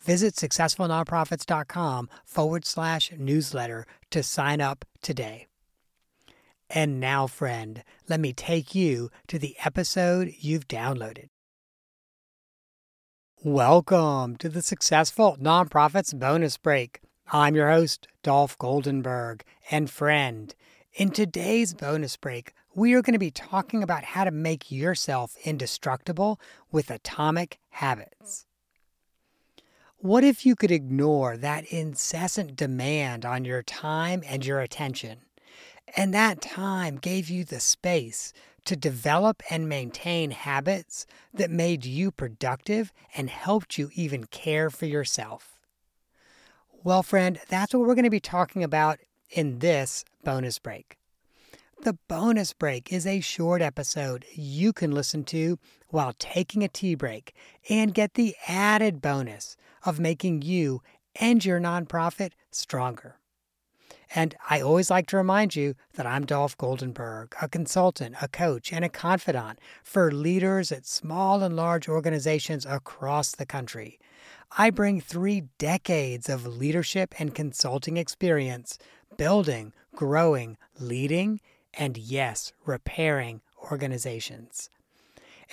Visit successfulnonprofits.com forward slash newsletter to sign up today. And now, friend, let me take you to the episode you've downloaded. Welcome to the Successful Nonprofits Bonus Break. I'm your host, Dolph Goldenberg, and friend. In today's bonus break, we are going to be talking about how to make yourself indistractable with atomic habits. What if you could ignore that incessant demand on your time and your attention? And that time gave you the space to develop and maintain habits that made you productive and helped you even care for yourself. Well, friend, that's what we're going to be talking about in this bonus break. The bonus break is a short episode you can listen to while taking a tea break and get the added bonus of making you and your nonprofit stronger. And I always like to remind you that I'm Dolph Goldenberg, a consultant, a coach, and a confidant for leaders at small and large organizations across the country. I bring three decades of leadership and consulting experience building, growing, leading, and yes, repairing organizations.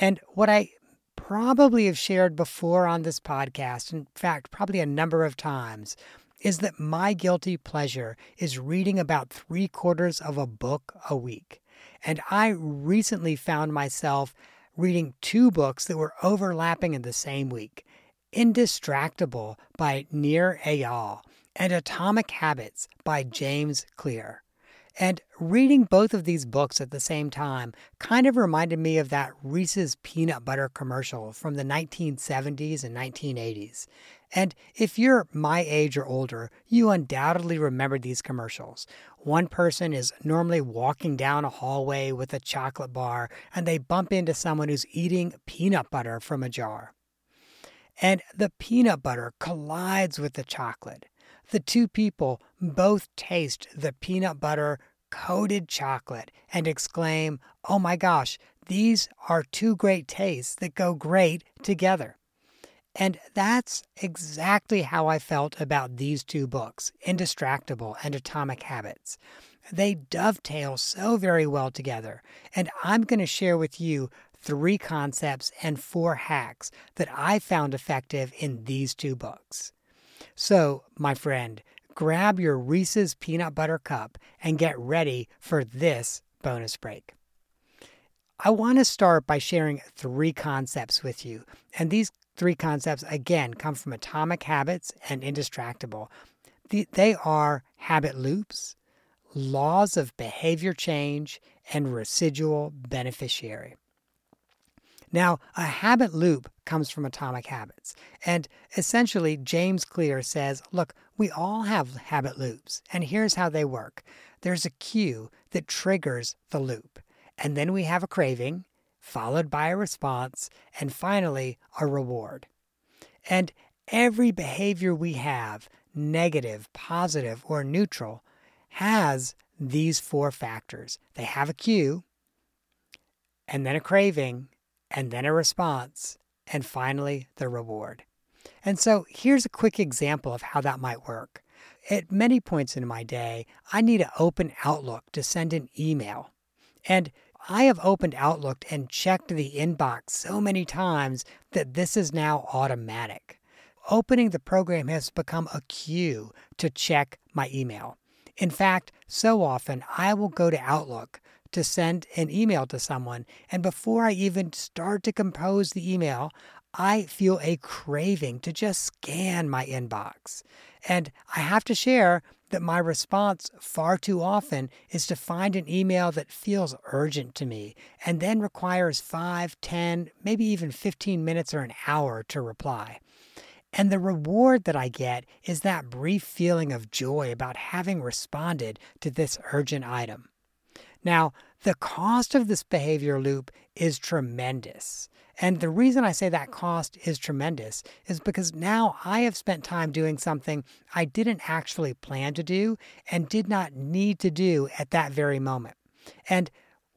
And what I probably have shared before on this podcast, in fact, probably a number of times, is that my guilty pleasure is reading about three quarters of a book a week. And I recently found myself reading two books that were overlapping in the same week Indistractable by Nir Eyal and Atomic Habits by James Clear. And reading both of these books at the same time kind of reminded me of that Reese's peanut butter commercial from the 1970s and 1980s. And if you're my age or older, you undoubtedly remember these commercials. One person is normally walking down a hallway with a chocolate bar, and they bump into someone who's eating peanut butter from a jar. And the peanut butter collides with the chocolate the two people both taste the peanut butter coated chocolate and exclaim, Oh my gosh, these are two great tastes that go great together. And that's exactly how I felt about these two books, Indistractable and Atomic Habits. They dovetail so very well together, and I'm going to share with you three concepts and four hacks that I found effective in these two books. So, my friend, grab your Reese's peanut butter cup and get ready for this bonus break. I want to start by sharing three concepts with you. And these three concepts, again, come from Atomic Habits and Indistractable. They are habit loops, laws of behavior change, and residual beneficiary. Now, a habit loop comes from atomic habits. And essentially, James Clear says look, we all have habit loops, and here's how they work there's a cue that triggers the loop, and then we have a craving, followed by a response, and finally, a reward. And every behavior we have, negative, positive, or neutral, has these four factors. They have a cue, and then a craving, and then a response, and finally the reward. And so here's a quick example of how that might work. At many points in my day, I need to open Outlook to send an email. And I have opened Outlook and checked the inbox so many times that this is now automatic. Opening the program has become a cue to check my email. In fact, so often I will go to Outlook to send an email to someone, and before I even start to compose the email, I feel a craving to just scan my inbox. And I have to share that my response far too often is to find an email that feels urgent to me and then requires 5, 10, maybe even 15 minutes or an hour to reply. And the reward that I get is that brief feeling of joy about having responded to this urgent item. Now, the cost of this behavior loop is tremendous. And the reason I say that cost is tremendous is because now I have spent time doing something I didn't actually plan to do and did not need to do at that very moment. And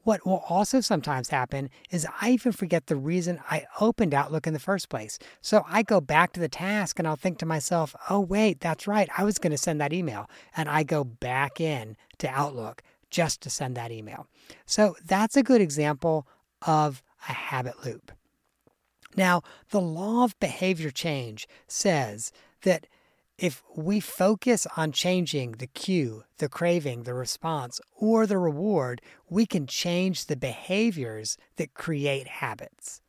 what will also sometimes happen is I even forget the reason I opened Outlook in the first place. So I go back to the task and I'll think to myself, oh, wait, that's right. I was going to send that email. And I go back in to Outlook just to send that email. So that's a good example of a habit loop. Now, the law of behavior change says that if we focus on changing the cue, the craving, the response, or the reward, we can change the behaviors that create habits.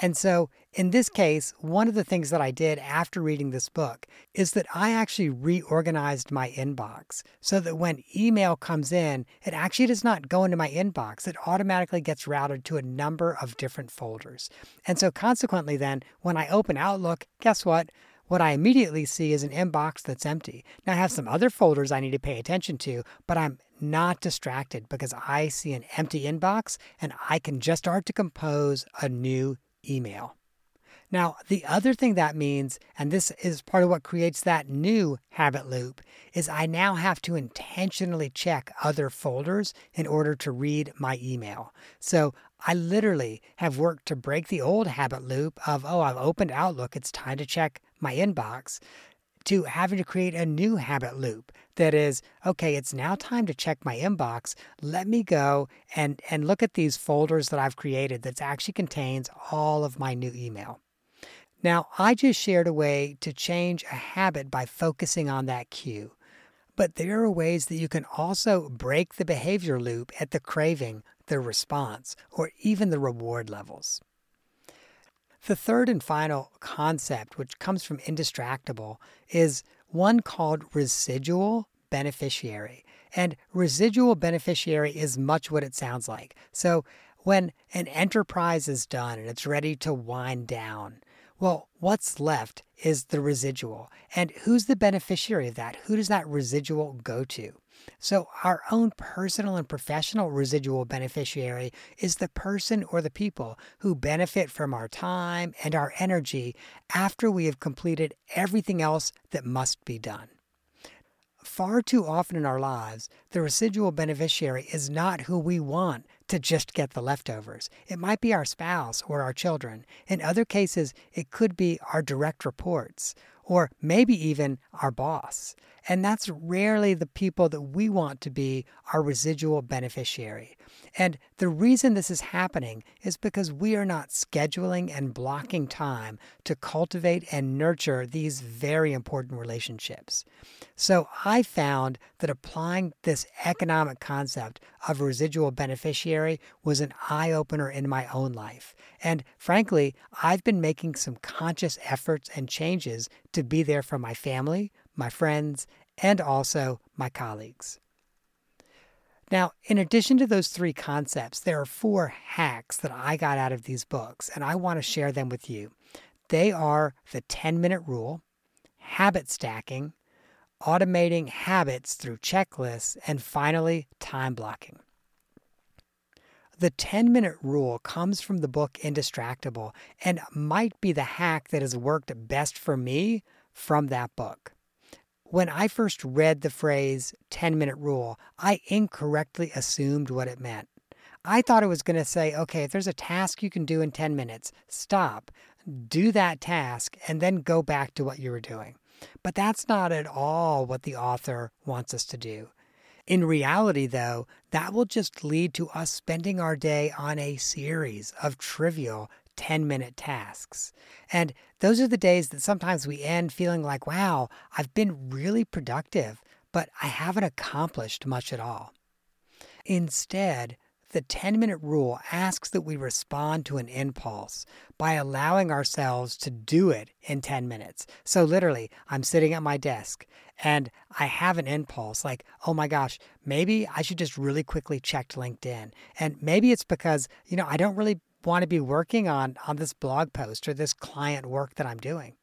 And so, in this case, one of the things that I did after reading this book is that I actually reorganized my inbox so that when email comes in, it actually does not go into my inbox. It automatically gets routed to a number of different folders. And so, consequently, then, when I open Outlook, guess what? What I immediately see is an inbox that's empty. Now, I have some other folders I need to pay attention to, but I'm not distracted because I see an empty inbox and I can just start to compose a new email. Now, the other thing that means, and this is part of what creates that new habit loop, is I now have to intentionally check other folders in order to read my email. So I literally have worked to break the old habit loop of, oh, I've opened Outlook, it's time to check my inbox, to having to create a new habit loop that is okay it's now time to check my inbox. Let me go and and look at these folders that i've created that actually contains all of my new email. Now i just shared a way to change a habit by focusing on that cue but there are ways that you can also break the behavior loop at the craving the response or even the reward levels the third and final concept, which comes from Indistractable, is one called residual beneficiary. And residual beneficiary is much what it sounds like. So when an enterprise is done and it's ready to wind down, well, what's left is the residual. And who's the beneficiary of that? Who does that residual go to? So, our own personal and professional residual beneficiary is the person or the people who benefit from our time and our energy after we have completed everything else that must be done. Far too often in our lives, the residual beneficiary is not who we want to just get the leftovers. It might be our spouse or our children. In other cases, it could be our direct reports or maybe even our boss. And that's rarely the people that we want to be our residual beneficiary. And the reason this is happening is because we are not scheduling and blocking time to cultivate and nurture these very important relationships. So I found that applying this economic concept of residual beneficiary was an eye opener in my own life. And frankly, I've been making some conscious efforts and changes to be there for my family, my friends, and also my colleagues. Now, in addition to those three concepts, there are four hacks that I got out of these books, and I want to share them with you. They are the 10 minute rule, habit stacking, automating habits through checklists, and finally, time blocking. The 10 minute rule comes from the book Indistractable and might be the hack that has worked best for me from that book. When I first read the phrase 10 minute rule, I incorrectly assumed what it meant. I thought it was going to say, okay, if there's a task you can do in 10 minutes, stop, do that task, and then go back to what you were doing. But that's not at all what the author wants us to do. In reality, though, that will just lead to us spending our day on a series of trivial 10 minute tasks. And those are the days that sometimes we end feeling like, wow, I've been really productive, but I haven't accomplished much at all. Instead, the 10 minute rule asks that we respond to an impulse by allowing ourselves to do it in 10 minutes. So, literally, I'm sitting at my desk and I have an impulse like, oh my gosh, maybe I should just really quickly check LinkedIn. And maybe it's because, you know, I don't really want to be working on, on this blog post or this client work that I'm doing.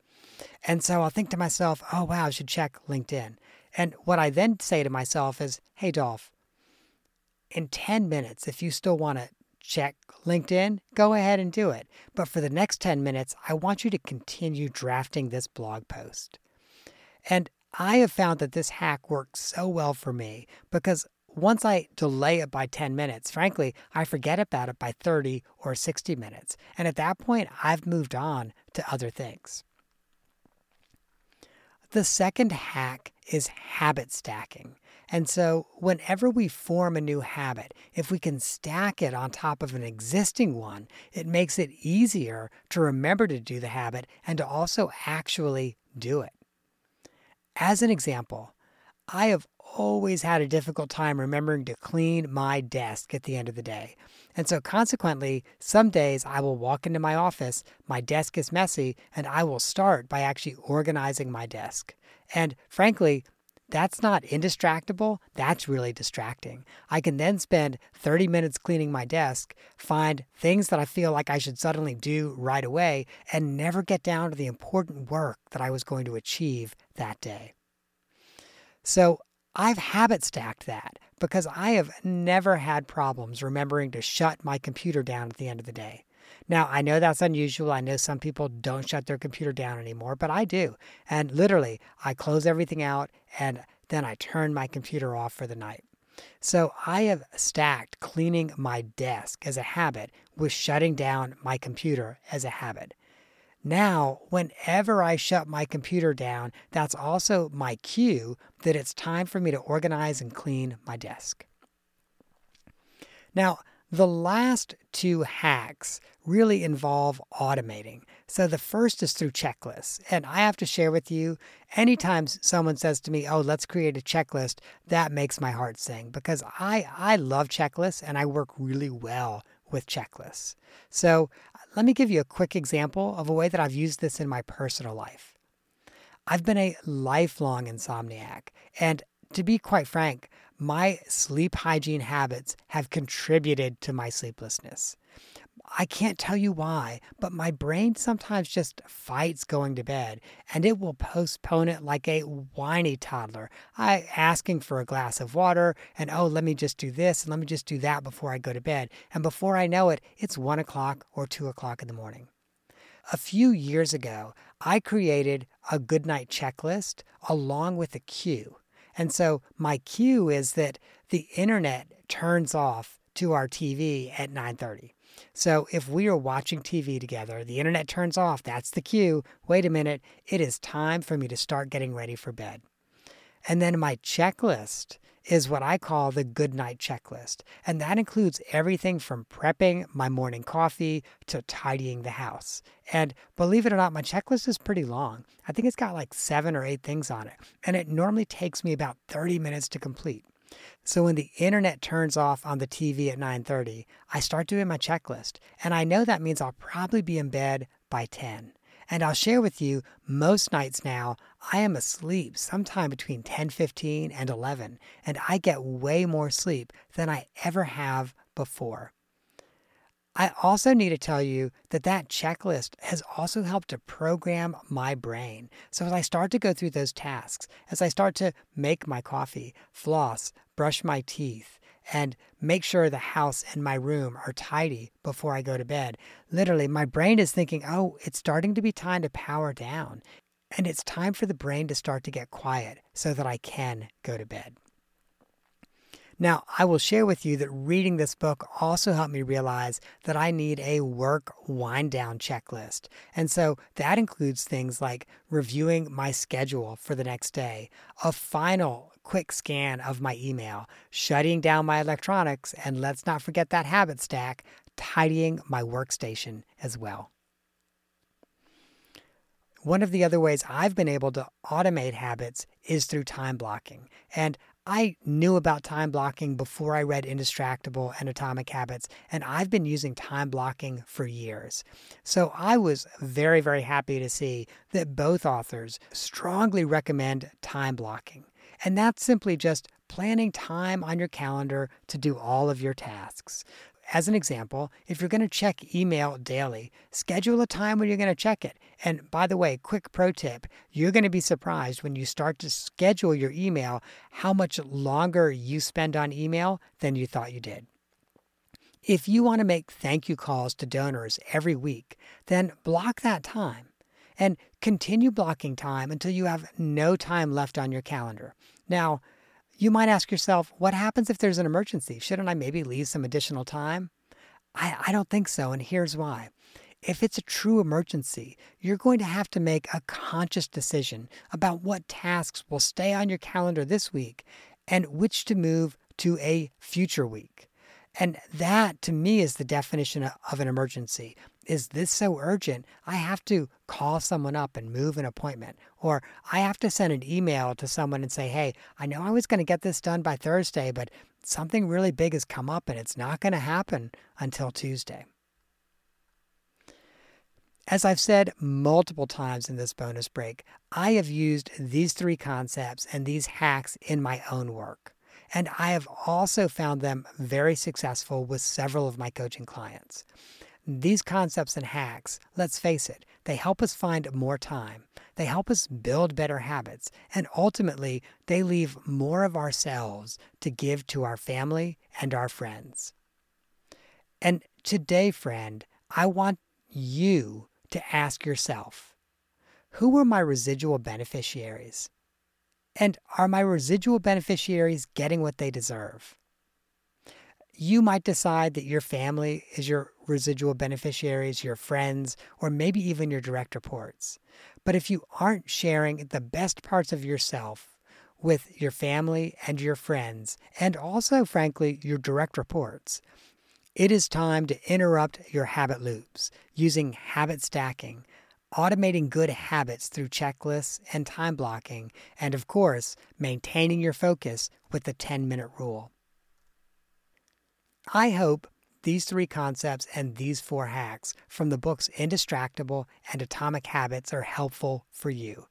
And so I'll think to myself, oh wow, I should check LinkedIn. And what I then say to myself is, hey, Dolph, in 10 minutes, if you still want to check LinkedIn, go ahead and do it. But for the next 10 minutes, I want you to continue drafting this blog post. And I have found that this hack works so well for me because once I delay it by 10 minutes, frankly, I forget about it by 30 or 60 minutes. And at that point, I've moved on to other things. The second hack is habit stacking. And so, whenever we form a new habit, if we can stack it on top of an existing one, it makes it easier to remember to do the habit and to also actually do it. As an example, I have always had a difficult time remembering to clean my desk at the end of the day. And so, consequently, some days I will walk into my office, my desk is messy, and I will start by actually organizing my desk. And frankly, that's not indistractable, that's really distracting. I can then spend 30 minutes cleaning my desk, find things that I feel like I should suddenly do right away, and never get down to the important work that I was going to achieve that day. So I've habit stacked that because I have never had problems remembering to shut my computer down at the end of the day. Now, I know that's unusual. I know some people don't shut their computer down anymore, but I do. And literally, I close everything out and then I turn my computer off for the night. So I have stacked cleaning my desk as a habit with shutting down my computer as a habit. Now, whenever I shut my computer down, that's also my cue that it's time for me to organize and clean my desk. Now, the last two hacks really involve automating. So the first is through checklists. And I have to share with you, anytime someone says to me, oh, let's create a checklist, that makes my heart sing because I, I love checklists and I work really well with checklists. So uh, let me give you a quick example of a way that I've used this in my personal life. I've been a lifelong insomniac. And to be quite frank, my sleep hygiene habits have contributed to my sleeplessness. I can't tell you why, but my brain sometimes just fights going to bed and it will postpone it like a whiny toddler. I asking for a glass of water and oh, let me just do this and let me just do that before I go to bed. And before I know it, it's one o'clock or two o'clock in the morning. A few years ago, I created a good night checklist along with a cue. And so my cue is that the internet turns off to our TV at 9:30. So if we are watching TV together, the internet turns off, that's the cue. Wait a minute, it is time for me to start getting ready for bed. And then my checklist is what I call the good night checklist. And that includes everything from prepping my morning coffee to tidying the house. And believe it or not, my checklist is pretty long. I think it's got like seven or eight things on it. And it normally takes me about 30 minutes to complete. So when the internet turns off on the TV at 9:30, I start doing my checklist, and I know that means I'll probably be in bed by 10. And I'll share with you most nights now I am asleep sometime between 10:15 and 11 and I get way more sleep than I ever have before. I also need to tell you that that checklist has also helped to program my brain. So as I start to go through those tasks, as I start to make my coffee, floss, brush my teeth, and make sure the house and my room are tidy before I go to bed. Literally, my brain is thinking, oh, it's starting to be time to power down. And it's time for the brain to start to get quiet so that I can go to bed. Now, I will share with you that reading this book also helped me realize that I need a work wind down checklist. And so that includes things like reviewing my schedule for the next day, a final quick scan of my email, shutting down my electronics, and let's not forget that habit stack, tidying my workstation as well. One of the other ways I've been able to automate habits is through time blocking. And I knew about time blocking before I read Indistractable and Atomic Habits, and I've been using time blocking for years. So I was very, very happy to see that both authors strongly recommend time blocking. And that's simply just planning time on your calendar to do all of your tasks. As an example, if you're going to check email daily, schedule a time when you're going to check it. And by the way, quick pro tip you're going to be surprised when you start to schedule your email how much longer you spend on email than you thought you did. If you want to make thank you calls to donors every week, then block that time and continue blocking time until you have no time left on your calendar. Now, you might ask yourself, what happens if there's an emergency? Shouldn't I maybe leave some additional time? I, I don't think so, and here's why. If it's a true emergency, you're going to have to make a conscious decision about what tasks will stay on your calendar this week and which to move to a future week. And that, to me, is the definition of an emergency is this so urgent? I have to call someone up and move an appointment. Or I have to send an email to someone and say, hey, I know I was going to get this done by Thursday, but something really big has come up and it's not going to happen until Tuesday. As I've said multiple times in this bonus break, I have used these three concepts and these hacks in my own work. And I have also found them very successful with several of my coaching clients. These concepts and hacks, let's face it, they help us find more time. They help us build better habits. And ultimately, they leave more of ourselves to give to our family and our friends. And today, friend, I want you to ask yourself who are my residual beneficiaries? And are my residual beneficiaries getting what they deserve? You might decide that your family is your residual beneficiaries, your friends, or maybe even your direct reports. But if you aren't sharing the best parts of yourself with your family and your friends, and also, frankly, your direct reports, it is time to interrupt your habit loops using habit stacking, automating good habits through checklists and time blocking, and of course, maintaining your focus with the 10 minute rule. I hope these three concepts and these four hacks from the books Indistractable and Atomic Habits are helpful for you.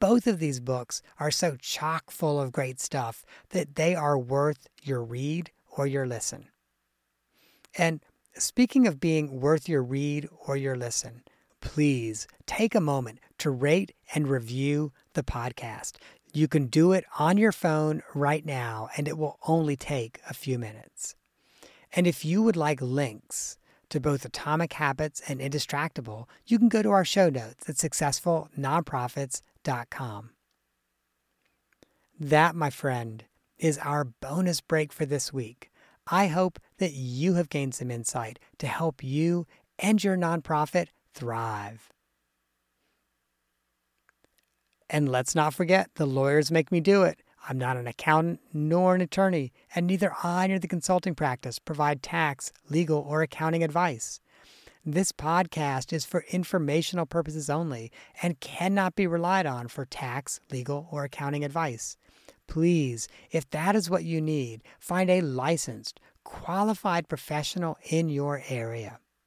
Both of these books are so chock full of great stuff that they are worth your read or your listen. And speaking of being worth your read or your listen, please take a moment to rate and review the podcast. You can do it on your phone right now, and it will only take a few minutes. And if you would like links to both Atomic Habits and Indistractable, you can go to our show notes at successfulnonprofits.com. That, my friend, is our bonus break for this week. I hope that you have gained some insight to help you and your nonprofit thrive. And let's not forget the lawyers make me do it. I'm not an accountant nor an attorney, and neither I nor the consulting practice provide tax, legal, or accounting advice. This podcast is for informational purposes only and cannot be relied on for tax, legal, or accounting advice. Please, if that is what you need, find a licensed, qualified professional in your area.